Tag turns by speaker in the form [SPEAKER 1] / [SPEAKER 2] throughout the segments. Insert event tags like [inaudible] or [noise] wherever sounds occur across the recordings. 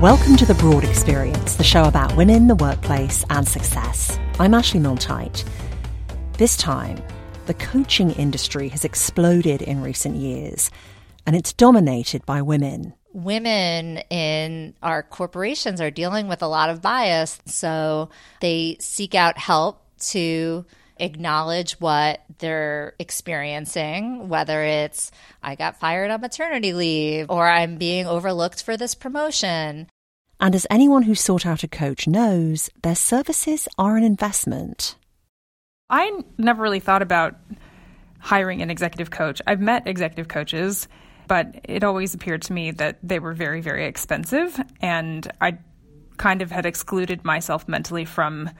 [SPEAKER 1] Welcome to The Broad Experience, the show about women, the workplace, and success. I'm Ashley Milne-Tyte. This time, the coaching industry has exploded in recent years, and it's dominated by women.
[SPEAKER 2] Women in our corporations are dealing with a lot of bias, so they seek out help to acknowledge what they're experiencing, whether it's I got fired on maternity leave or I'm being overlooked for this promotion.
[SPEAKER 1] And as anyone who sought out a coach knows, their services are an investment.
[SPEAKER 3] I never really thought about hiring an executive coach. I've met executive coaches, but it always appeared to me that they were very, very expensive. And I kind of had excluded myself mentally from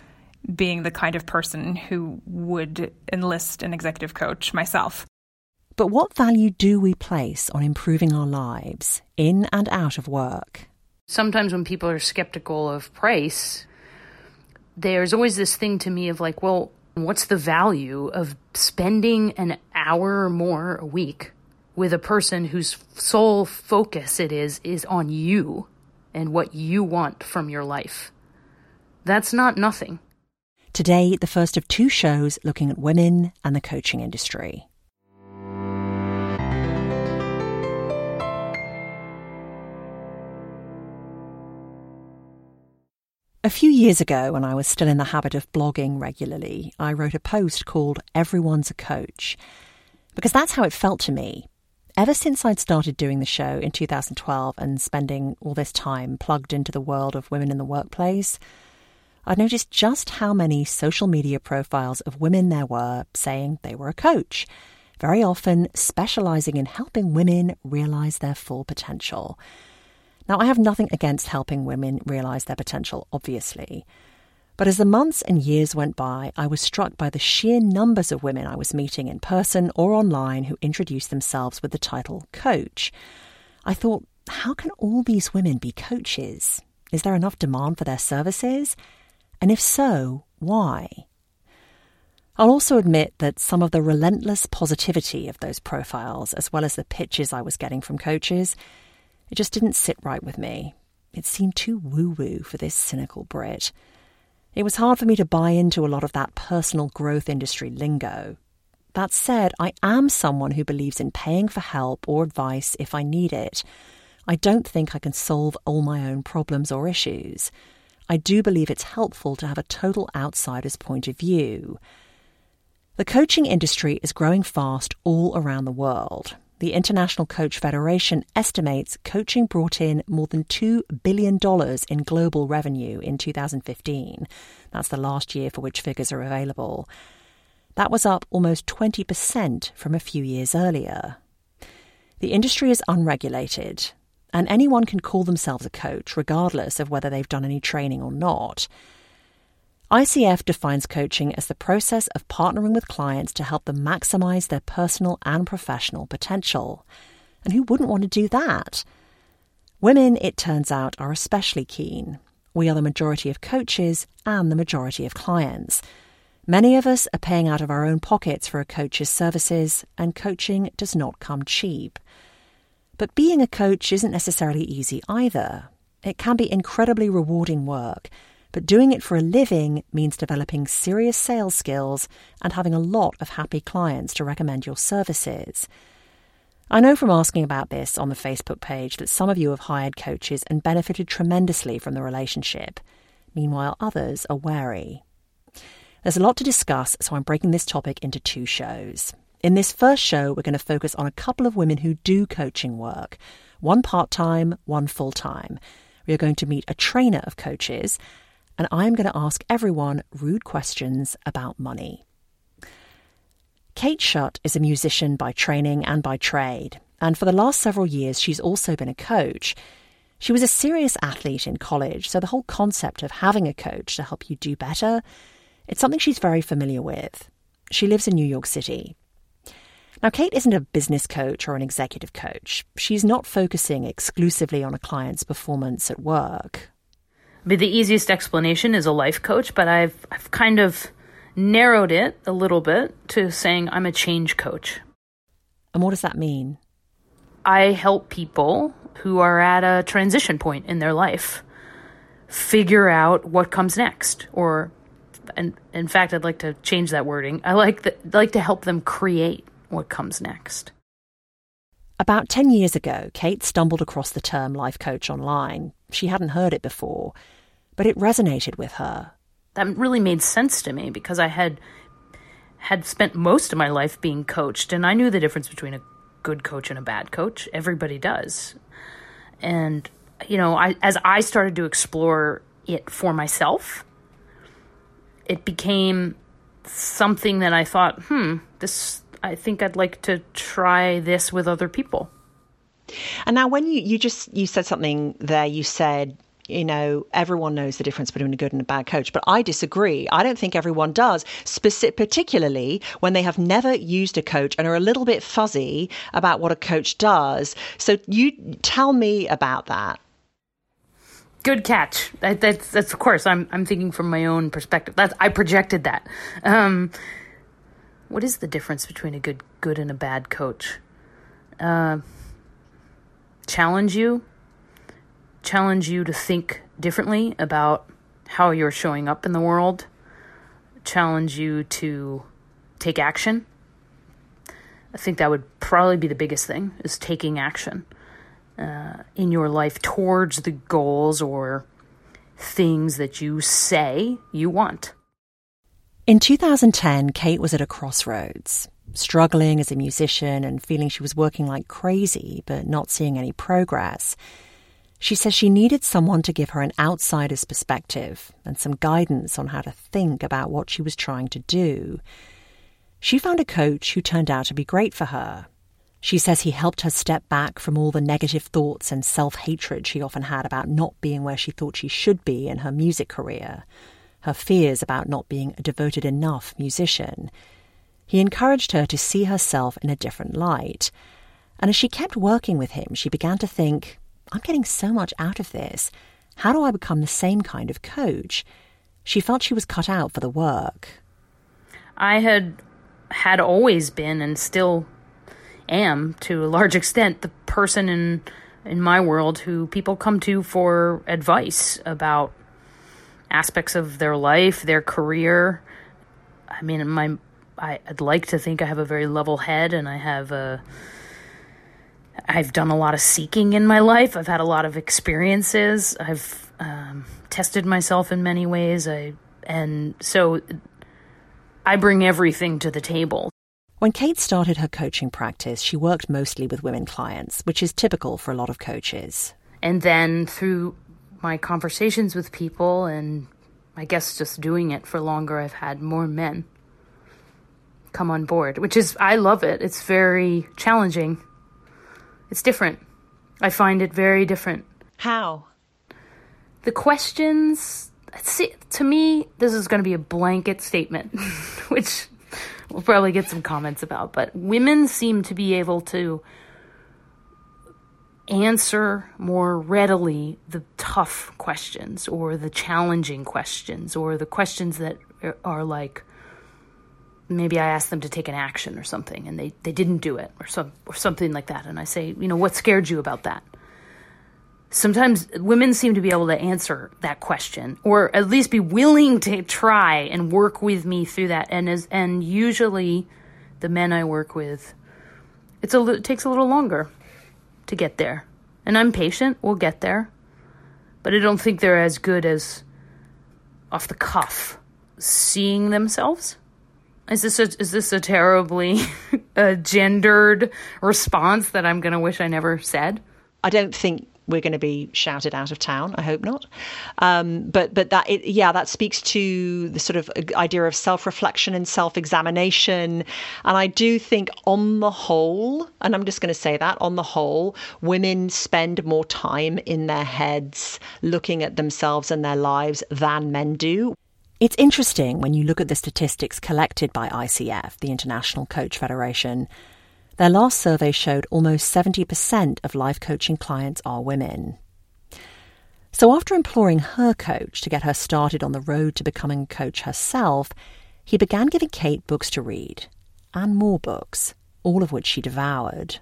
[SPEAKER 3] being the kind of person who would enlist an executive coach myself.
[SPEAKER 1] But what value do we place on improving our lives in and out of work?
[SPEAKER 4] Sometimes when people are skeptical of price, there's always this thing to me of like, well, what's the value of spending an hour or more a week with a person whose sole focus it is is on you and what you want from your life? That's not nothing.
[SPEAKER 1] Today, the first of two shows looking at women and the coaching industry. A few years ago, when I was still in the habit of blogging regularly, I wrote a post called Everyone's a Coach. Because that's how it felt to me. Ever since I'd started doing the show in 2012 and spending all this time plugged into the world of women in the workplace, I noticed just how many social media profiles of women there were saying they were a coach, very often specializing in helping women realize their full potential. Now, I have nothing against helping women realize their potential, obviously. But as the months and years went by, I was struck by the sheer numbers of women I was meeting in person or online who introduced themselves with the title coach. I thought, how can all these women be coaches? Is there enough demand for their services? And if so, why? I'll also admit that some of the relentless positivity of those profiles, as well as the pitches I was getting from coaches, it just didn't sit right with me. It seemed too woo woo for this cynical Brit. It was hard for me to buy into a lot of that personal growth industry lingo. That said, I am someone who believes in paying for help or advice if I need it. I don't think I can solve all my own problems or issues. I do believe it's helpful to have a total outsider's point of view. The coaching industry is growing fast all around the world. The International Coach Federation estimates coaching brought in more than $2 billion in global revenue in 2015. That's the last year for which figures are available. That was up almost 20% from a few years earlier. The industry is unregulated, and anyone can call themselves a coach, regardless of whether they've done any training or not. ICF defines coaching as the process of partnering with clients to help them maximize their personal and professional potential. And who wouldn't want to do that? Women, it turns out, are especially keen. We are the majority of coaches and the majority of clients. Many of us are paying out of our own pockets for a coach's services, and coaching does not come cheap. But being a coach isn't necessarily easy either. It can be incredibly rewarding work, but doing it for a living means developing serious sales skills and having a lot of happy clients to recommend your services. I know from asking about this on the Facebook page that some of you have hired coaches and benefited tremendously from the relationship. Meanwhile, others are wary. There's a lot to discuss, so I'm breaking this topic into two shows. In this first show, we're going to focus on a couple of women who do coaching work one part time, one full time. We are going to meet a trainer of coaches and I'm going to ask everyone rude questions about money. Kate Schutt is a musician by training and by trade, and for the last several years, she's also been a coach. She was a serious athlete in college, so the whole concept of having a coach to help you do better, it's something she's very familiar with. She lives in New York City. Now, Kate isn't a business coach or an executive coach. She's not focusing exclusively on a client's performance at work.
[SPEAKER 4] But the easiest explanation is a life coach, but I've I've kind of narrowed it a little bit to saying I'm a change coach.
[SPEAKER 1] And what does that mean?
[SPEAKER 4] I help people who are at a transition point in their life figure out what comes next or and in fact I'd like to change that wording. I like the, like to help them create what comes next.
[SPEAKER 1] About 10 years ago, Kate stumbled across the term life coach online. She hadn't heard it before, but it resonated with her.
[SPEAKER 4] That really made sense to me because I had had spent most of my life being coached and I knew the difference between a good coach and a bad coach. Everybody does. And you know, I as I started to explore it for myself, it became something that I thought, hmm, this I think I'd like to try this with other people.
[SPEAKER 1] And now when you you just you said something there you said you know, everyone knows the difference between a good and a bad coach, but I disagree. I don't think everyone does, Speci- particularly when they have never used a coach and are a little bit fuzzy about what a coach does. So you tell me about that.
[SPEAKER 4] Good catch. That, that's, that's of course. I'm I'm thinking from my own perspective. That's I projected that. Um, what is the difference between a good good and a bad coach? Uh, challenge you, challenge you to think differently about how you're showing up in the world, challenge you to take action. I think that would probably be the biggest thing is taking action uh, in your life towards the goals or things that you say you want.
[SPEAKER 1] In 2010, Kate was at a crossroads, struggling as a musician and feeling she was working like crazy but not seeing any progress. She says she needed someone to give her an outsider's perspective and some guidance on how to think about what she was trying to do. She found a coach who turned out to be great for her. She says he helped her step back from all the negative thoughts and self hatred she often had about not being where she thought she should be in her music career, her fears about not being a devoted enough musician. He encouraged her to see herself in a different light. And as she kept working with him, she began to think, I'm getting so much out of this. How do I become the same kind of coach? She felt she was cut out for the work.
[SPEAKER 4] I had had always been and still am to a large extent the person in in my world who people come to for advice about aspects of their life, their career. I mean, my I, would like to think I have a very level head and I have a I've done a lot of seeking in my life. I've had a lot of experiences. I've um, tested myself in many ways. I and so I bring everything to the table.
[SPEAKER 1] When Kate started her coaching practice, she worked mostly with women clients, which is typical for a lot of coaches.
[SPEAKER 4] And then through my conversations with people and I guess just doing it for longer, I've had more men come on board, which is, I love it. It's very challenging it's different. I find it very different.
[SPEAKER 1] How?
[SPEAKER 4] The questions, see, to me, this is going to be a blanket statement, [laughs] which we'll probably get some comments about, but women seem to be able to answer more readily the tough questions or the challenging questions or the questions that are like maybe I asked them to take an action or something and they, they didn't do it or some or something like that. And I say, you know, what scared you about that? Sometimes women seem to be able to answer that question or at least be willing to try and work with me through that. And as and usually the men I work with it's a it takes a little longer to get there. And I'm patient, we'll get there. But I don't think they're as good as off the cuff seeing themselves is this a, is this a terribly [laughs] gendered response that I'm going to wish I never said?
[SPEAKER 1] I don't think we're going to be shouted out of town. I hope not. Um, but but that it, yeah, that speaks to the sort of idea of self reflection and self examination. And I do think, on the whole, and I'm just going to say that on the whole, women spend more time in their heads looking at themselves and their lives than men do. It's interesting when you look at the statistics collected by ICF, the International Coach Federation. Their last survey showed almost 70% of life coaching clients are women. So, after imploring her coach to get her started on the road to becoming a coach herself, he began giving Kate books to read and more books, all of which she devoured.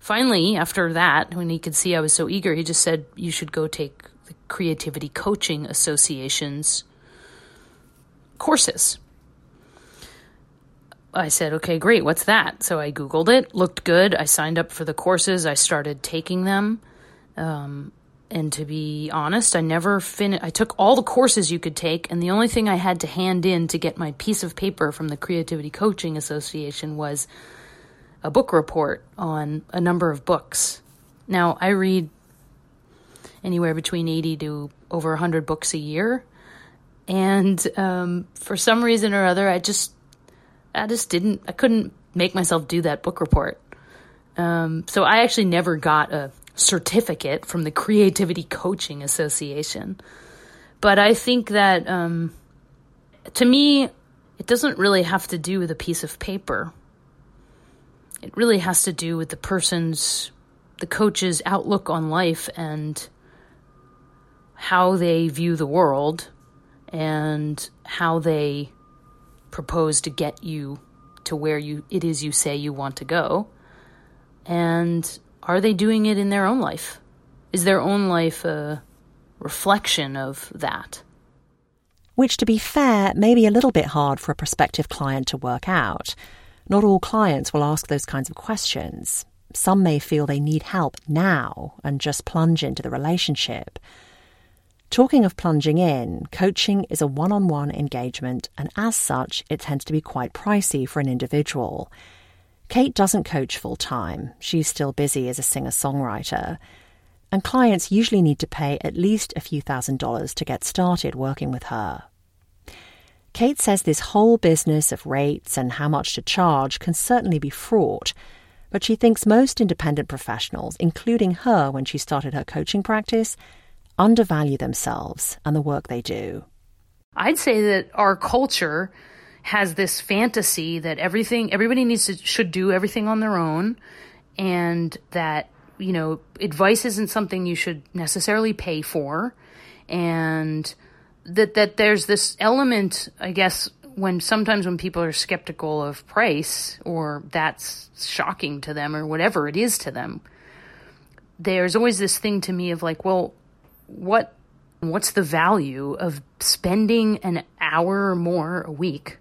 [SPEAKER 4] Finally, after that, when he could see I was so eager, he just said, You should go take the Creativity Coaching Association's courses. I said, okay, great, what's that? So I Googled it, looked good. I signed up for the courses, I started taking them. Um, and to be honest, I never finished. I took all the courses you could take, and the only thing I had to hand in to get my piece of paper from the Creativity Coaching Association was a book report on a number of books. Now, I read anywhere between 80 to over 100 books a year. And um, for some reason or other, I just I just didn't, I couldn't make myself do that book report. Um, so I actually never got a certificate from the Creativity Coaching Association. But I think that um, to me, it doesn't really have to do with a piece of paper. It really has to do with the person's, the coach's outlook on life and how they view the world and how they propose to get you to where you it is you say you want to go. And are they doing it in their own life? Is their own life a reflection of that?
[SPEAKER 1] Which to be fair may be a little bit hard for a prospective client to work out. Not all clients will ask those kinds of questions. Some may feel they need help now and just plunge into the relationship Talking of plunging in, coaching is a one on one engagement, and as such, it tends to be quite pricey for an individual. Kate doesn't coach full time, she's still busy as a singer songwriter, and clients usually need to pay at least a few thousand dollars to get started working with her. Kate says this whole business of rates and how much to charge can certainly be fraught, but she thinks most independent professionals, including her when she started her coaching practice, undervalue themselves and the work they do?
[SPEAKER 4] I'd say that our culture has this fantasy that everything everybody needs to should do everything on their own and that you know advice isn't something you should necessarily pay for and that that there's this element I guess when sometimes when people are skeptical of price or that's shocking to them or whatever it is to them there's always this thing to me of like well what what's the value of spending an hour or more a week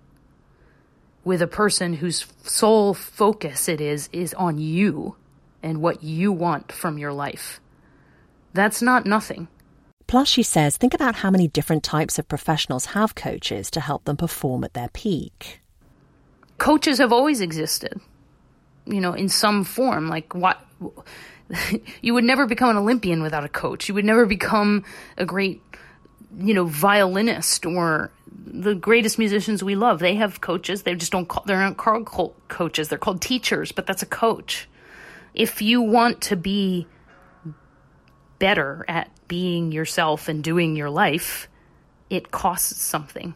[SPEAKER 4] with a person whose sole focus it is is on you and what you want from your life that's not nothing
[SPEAKER 1] Plus, she says, think about how many different types of professionals have coaches to help them perform at their peak.
[SPEAKER 4] Coaches have always existed, you know, in some form. Like, what? [laughs] you would never become an Olympian without a coach. You would never become a great, you know, violinist or the greatest musicians we love. They have coaches. They just don't call, they're not called coaches. They're called teachers, but that's a coach. If you want to be better at being yourself and doing your life, it costs something.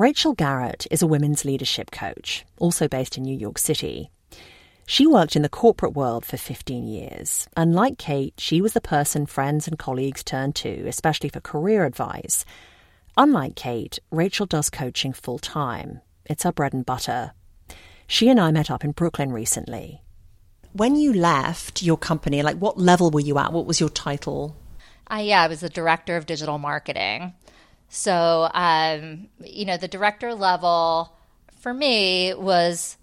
[SPEAKER 1] Rachel Garrett is a women's leadership coach, also based in New York City. She worked in the corporate world for 15 years, and like Kate, she was the person friends and colleagues turned to, especially for career advice. Unlike Kate, Rachel does coaching full time. It's her bread and butter. She and I met up in Brooklyn recently.
[SPEAKER 5] When you left your company, like what level were you at? What was your title?
[SPEAKER 2] Uh, yeah, I was the director of digital marketing. So, um, you know, the director level for me was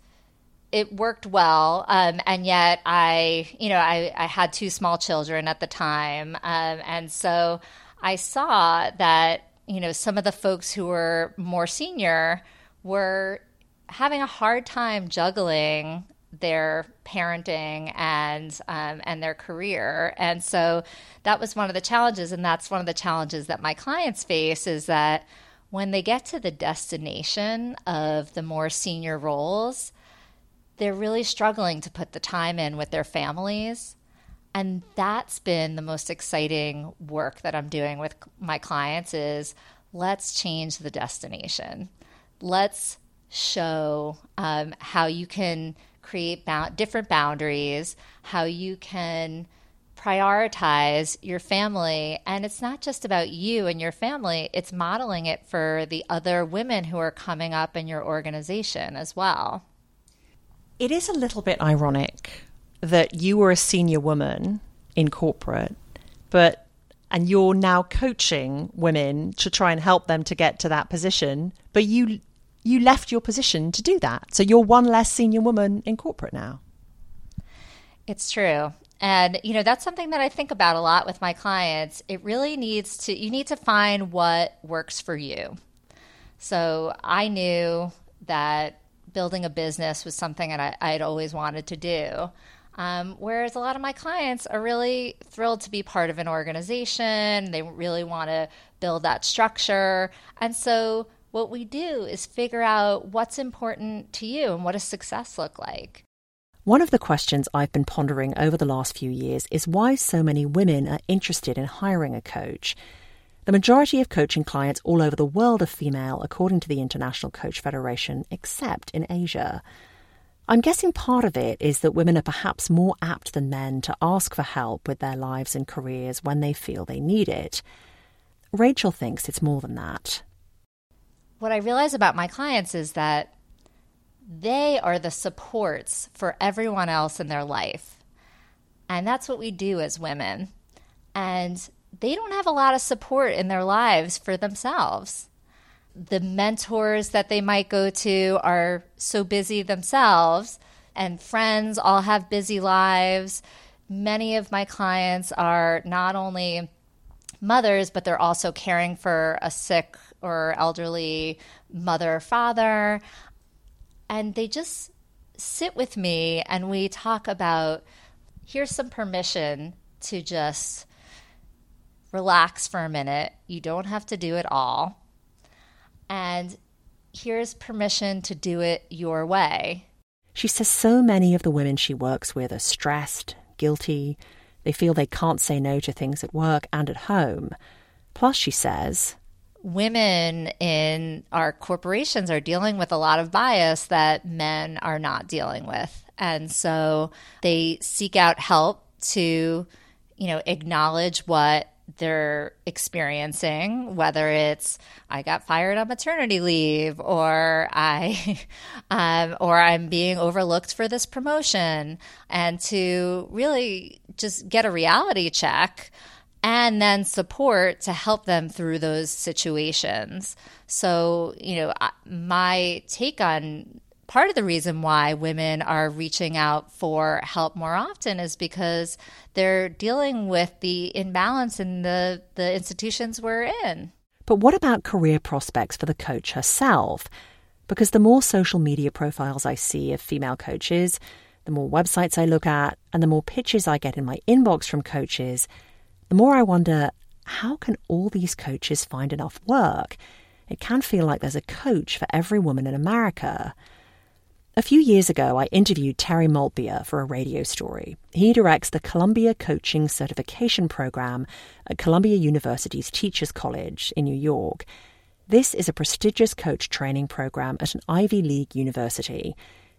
[SPEAKER 2] it worked well, um, and yet I, you know, I, I had two small children at the time, um, and so I saw that you know some of the folks who were more senior were having a hard time juggling their parenting and um, and their career. And so that was one of the challenges and that's one of the challenges that my clients face is that when they get to the destination of the more senior roles they're really struggling to put the time in with their families. And that's been the most exciting work that i'm doing with my clients is let's change the destination. Let's show um, how you can create ba- different boundaries, how you can prioritize your family. And it's not just about you and your family, it's modeling it for the other women who are coming up in your organization as well.
[SPEAKER 5] It is a little bit ironic that you were a senior woman in corporate, but and you're now coaching women to try and help them to get to that position, but you you left your position to do that. So you're one less senior woman in corporate now.
[SPEAKER 2] It's true. And you know, that's something that I think about a lot with my clients. It really needs to you need to find what works for you. So I knew that building a business was something that I, would always wanted to do. Um, whereas a lot of my clients are really thrilled to be part of an organization. They really want to build that structure. And so what we do is figure out what's important to you and what does success look like.
[SPEAKER 1] One of the questions I've been pondering over the last few years is why so many women are interested in hiring a coach. The majority of coaching clients all over the world are female, according to the International Coach Federation, except in Asia. I'm guessing part of it is that women are perhaps more apt than men to ask for help with their lives and careers when they feel they need it. Rachel thinks it's more than that
[SPEAKER 2] what I realize about my clients is that they are the supports for everyone else in their life. And that's what we do as women. And they don't have a lot of support in their lives for themselves. The mentors that they might go to are so busy themselves, and friends all have busy lives. Many of my clients are not only mothers, but they're also caring for a sick or elderly mother or father. And they just sit with me and we talk about here's some permission to just relax for a minute. You don't have to do it all. And here's permission to do it your way.
[SPEAKER 1] She says so many of the women she works with are stressed, guilty. They feel they can't say no to things at work and at home. Plus, she says,
[SPEAKER 2] women in our corporations are dealing with a lot of bias that men are not dealing with. And so they seek out help to, you know, acknowledge what they're experiencing, whether it's I got fired on maternity leave or I [laughs] um, or I'm being overlooked for this promotion, and to really just get a reality check and then support to help them through those situations. So, you know, my take on part of the reason why women are reaching out for help more often is because they're dealing with the imbalance in the, the institutions we're in.
[SPEAKER 1] But what about career prospects for the coach herself? Because the more social media profiles I see of female coaches, the more websites I look at, and the more pitches I get in my inbox from coaches, the more I wonder how can all these coaches find enough work? It can feel like there's a coach for every woman in America. A few years ago, I interviewed Terry Maltbia for a radio story. He directs the Columbia Coaching Certification Program at Columbia University's Teachers College in New York. This is a prestigious coach training program at an Ivy League university.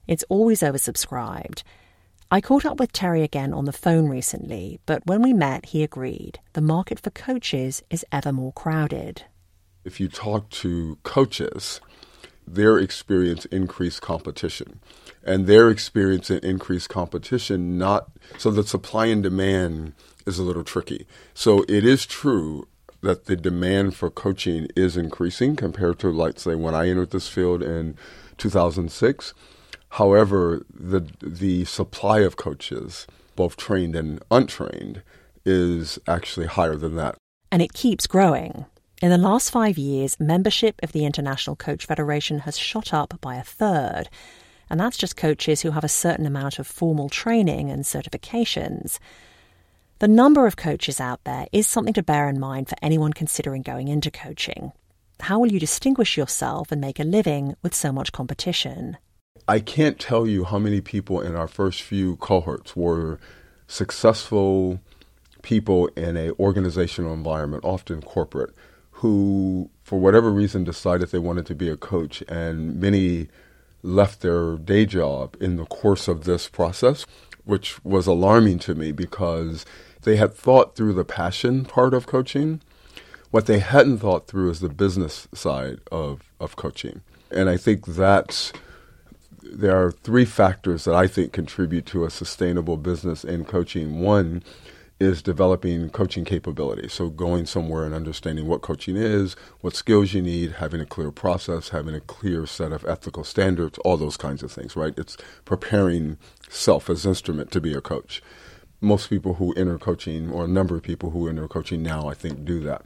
[SPEAKER 1] It's always oversubscribed. I caught up with Terry again on the phone recently, but when we met, he agreed the market for coaches is ever more crowded.
[SPEAKER 6] If you talk to coaches, their experience increased competition. And their experience in increased competition, not so the supply and demand is a little tricky. So it is true that the demand for coaching is increasing compared to, like, say, when I entered this field in 2006. However, the the supply of coaches, both trained and untrained, is actually higher than that.
[SPEAKER 1] And it keeps growing. In the last five years, membership of the International Coach Federation has shot up by a third. And that's just coaches who have a certain amount of formal training and certifications. The number of coaches out there is something to bear in mind for anyone considering going into coaching. How will you distinguish yourself and make a living with so much competition?
[SPEAKER 6] I can't tell you how many people in our first few cohorts were successful people in a organizational environment, often corporate, who for whatever reason decided they wanted to be a coach and many left their day job in the course of this process, which was alarming to me because they had thought through the passion part of coaching. What they hadn't thought through is the business side of, of coaching. And I think that's there are three factors that I think contribute to a sustainable business in coaching. One is developing coaching capability. So going somewhere and understanding what coaching is, what skills you need, having a clear process, having a clear set of ethical standards, all those kinds of things, right? It's preparing self as instrument to be a coach. Most people who enter coaching, or a number of people who enter coaching now, I think, do that.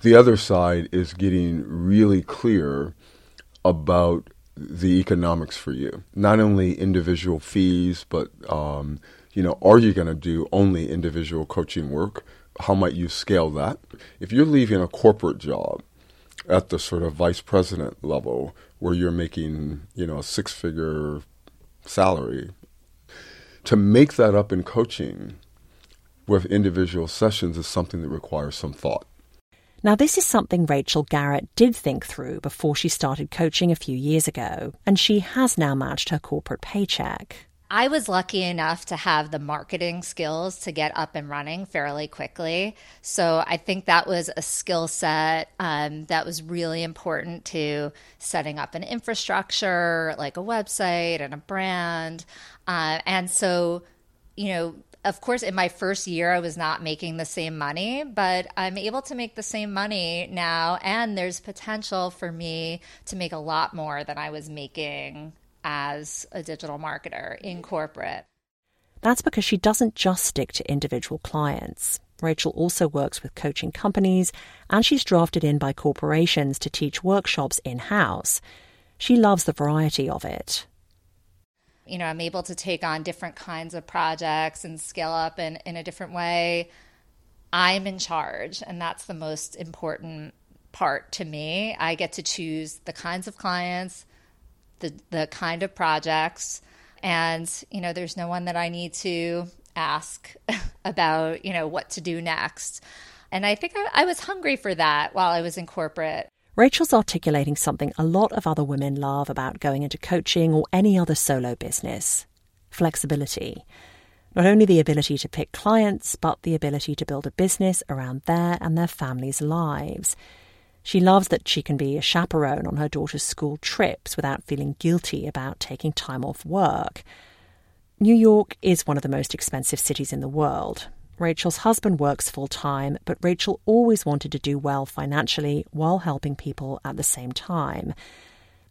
[SPEAKER 6] The other side is getting really clear about the economics for you. Not only individual fees, but um, you know, are you going to do only individual coaching work? How might you scale that? If you're leaving a corporate job at the sort of vice president level where you're making, you know, a six figure salary, to make that up in coaching with individual sessions is something that requires some thought.
[SPEAKER 1] Now, this is something Rachel Garrett did think through before she started coaching a few years ago, and she has now matched her corporate paycheck.
[SPEAKER 2] I was lucky enough to have the marketing skills to get up and running fairly quickly. So I think that was a skill set um, that was really important to setting up an infrastructure, like a website and a brand. Uh, and so, you know, of course, in my first year, I was not making the same money, but I'm able to make the same money now. And there's potential for me to make a lot more than I was making as a digital marketer in corporate.
[SPEAKER 1] That's because she doesn't just stick to individual clients. Rachel also works with coaching companies, and she's drafted in by corporations to teach workshops in house. She loves the variety of it
[SPEAKER 2] you know, I'm able to take on different kinds of projects and scale up in, in a different way. I'm in charge, and that's the most important part to me. I get to choose the kinds of clients, the the kind of projects, and you know, there's no one that I need to ask [laughs] about, you know, what to do next. And I think I, I was hungry for that while I was in corporate.
[SPEAKER 1] Rachel's articulating something a lot of other women love about going into coaching or any other solo business flexibility. Not only the ability to pick clients, but the ability to build a business around their and their families' lives. She loves that she can be a chaperone on her daughter's school trips without feeling guilty about taking time off work. New York is one of the most expensive cities in the world, Rachel's husband works full time, but Rachel always wanted to do well financially while helping people at the same time.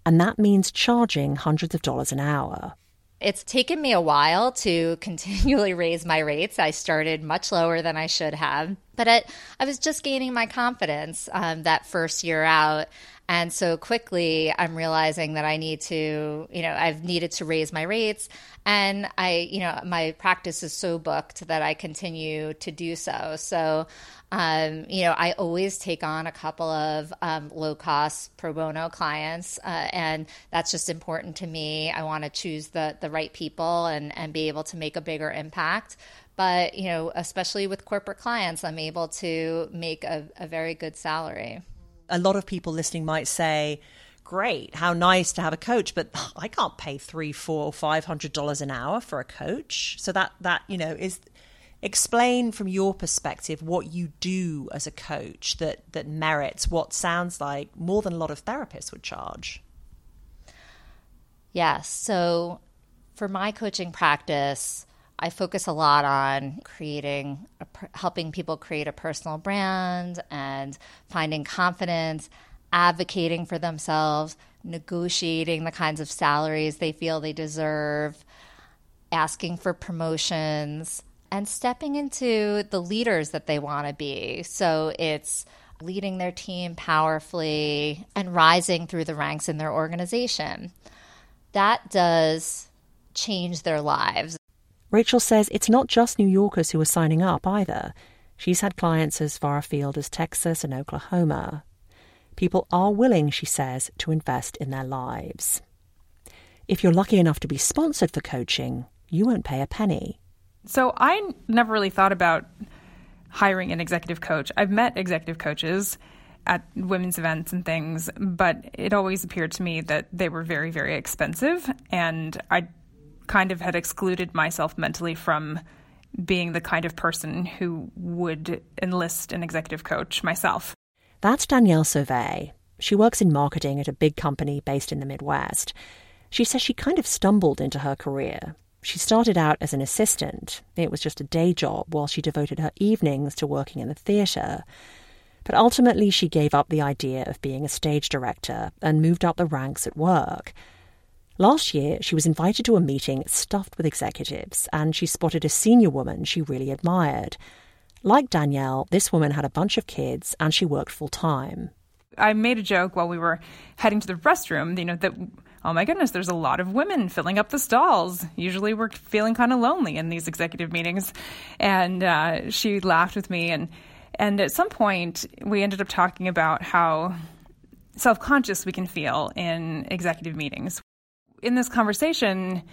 [SPEAKER 1] And that means charging hundreds of dollars an hour.
[SPEAKER 2] It's taken me a while to [laughs] continually raise my rates. I started much lower than I should have, but it, I was just gaining my confidence um, that first year out. And so quickly, I'm realizing that I need to, you know, I've needed to raise my rates. And I, you know, my practice is so booked that I continue to do so. So, um, you know, I always take on a couple of um, low cost pro bono clients, uh, and that's just important to me. I want to choose the the right people and and be able to make a bigger impact. But you know, especially with corporate clients, I'm able to make a, a very good salary.
[SPEAKER 5] A lot of people listening might say, great, how nice to have a coach, but [sighs] I can't pay three, four, five hundred dollars an hour for a coach. So that that, you know, is explain from your perspective what you do as a coach that that merits what sounds like more than a lot of therapists would charge.
[SPEAKER 2] Yes. So for my coaching practice, I focus a lot on creating, a, helping people create a personal brand and finding confidence, advocating for themselves, negotiating the kinds of salaries they feel they deserve, asking for promotions, and stepping into the leaders that they want to be. So it's leading their team powerfully and rising through the ranks in their organization. That does change their lives.
[SPEAKER 1] Rachel says it's not just New Yorkers who are signing up either. She's had clients as far afield as Texas and Oklahoma. People are willing, she says, to invest in their lives. If you're lucky enough to be sponsored for coaching, you won't pay a penny.
[SPEAKER 3] So I never really thought about hiring an executive coach. I've met executive coaches at women's events and things, but it always appeared to me that they were very, very expensive. And I kind of had excluded myself mentally from being the kind of person who would enlist an executive coach myself.
[SPEAKER 1] That's Danielle Sauvé. She works in marketing at a big company based in the Midwest. She says she kind of stumbled into her career. She started out as an assistant. It was just a day job while she devoted her evenings to working in the theatre. But ultimately, she gave up the idea of being a stage director and moved up the ranks at work. Last year, she was invited to a meeting stuffed with executives, and she spotted a senior woman she really admired. Like Danielle, this woman had a bunch of kids and she worked full time.
[SPEAKER 3] I made a joke while we were heading to the restroom, you know, that, oh my goodness, there's a lot of women filling up the stalls. Usually we're feeling kind of lonely in these executive meetings. And uh, she laughed with me. And, and at some point, we ended up talking about how self conscious we can feel in executive meetings in this conversation,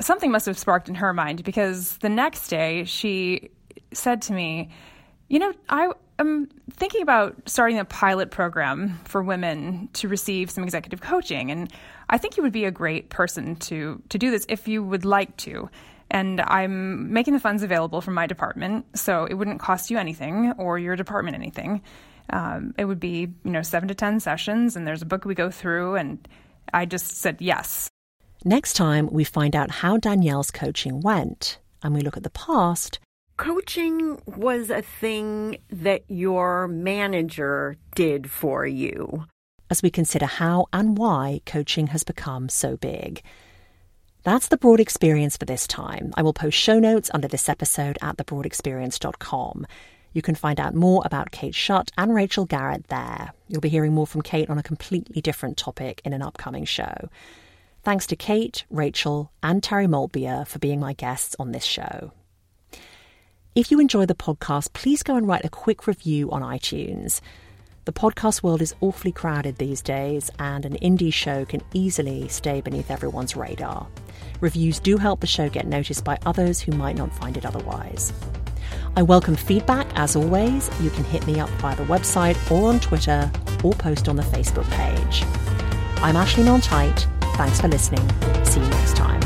[SPEAKER 3] something must have sparked in her mind because the next day she said to me, You know, I am thinking about starting a pilot program for women to receive some executive coaching. And I think you would be a great person to, to do this if you would like to. And I'm making the funds available from my department, so it wouldn't cost you anything or your department anything. Um, it would be, you know, seven to 10 sessions, and there's a book we go through, and I just said yes.
[SPEAKER 1] Next time, we find out how Danielle's coaching went and we look at the past.
[SPEAKER 7] Coaching was a thing that your manager did for you.
[SPEAKER 1] As we consider how and why coaching has become so big. That's the broad experience for this time. I will post show notes under this episode at thebroadexperience.com. You can find out more about Kate Schutt and Rachel Garrett there. You'll be hearing more from Kate on a completely different topic in an upcoming show. Thanks to Kate, Rachel, and Terry Maltbia for being my guests on this show. If you enjoy the podcast, please go and write a quick review on iTunes. The podcast world is awfully crowded these days, and an indie show can easily stay beneath everyone's radar. Reviews do help the show get noticed by others who might not find it otherwise. I welcome feedback as always. You can hit me up via the website or on Twitter or post on the Facebook page. I'm Ashley Milne Thanks for listening. See you next time.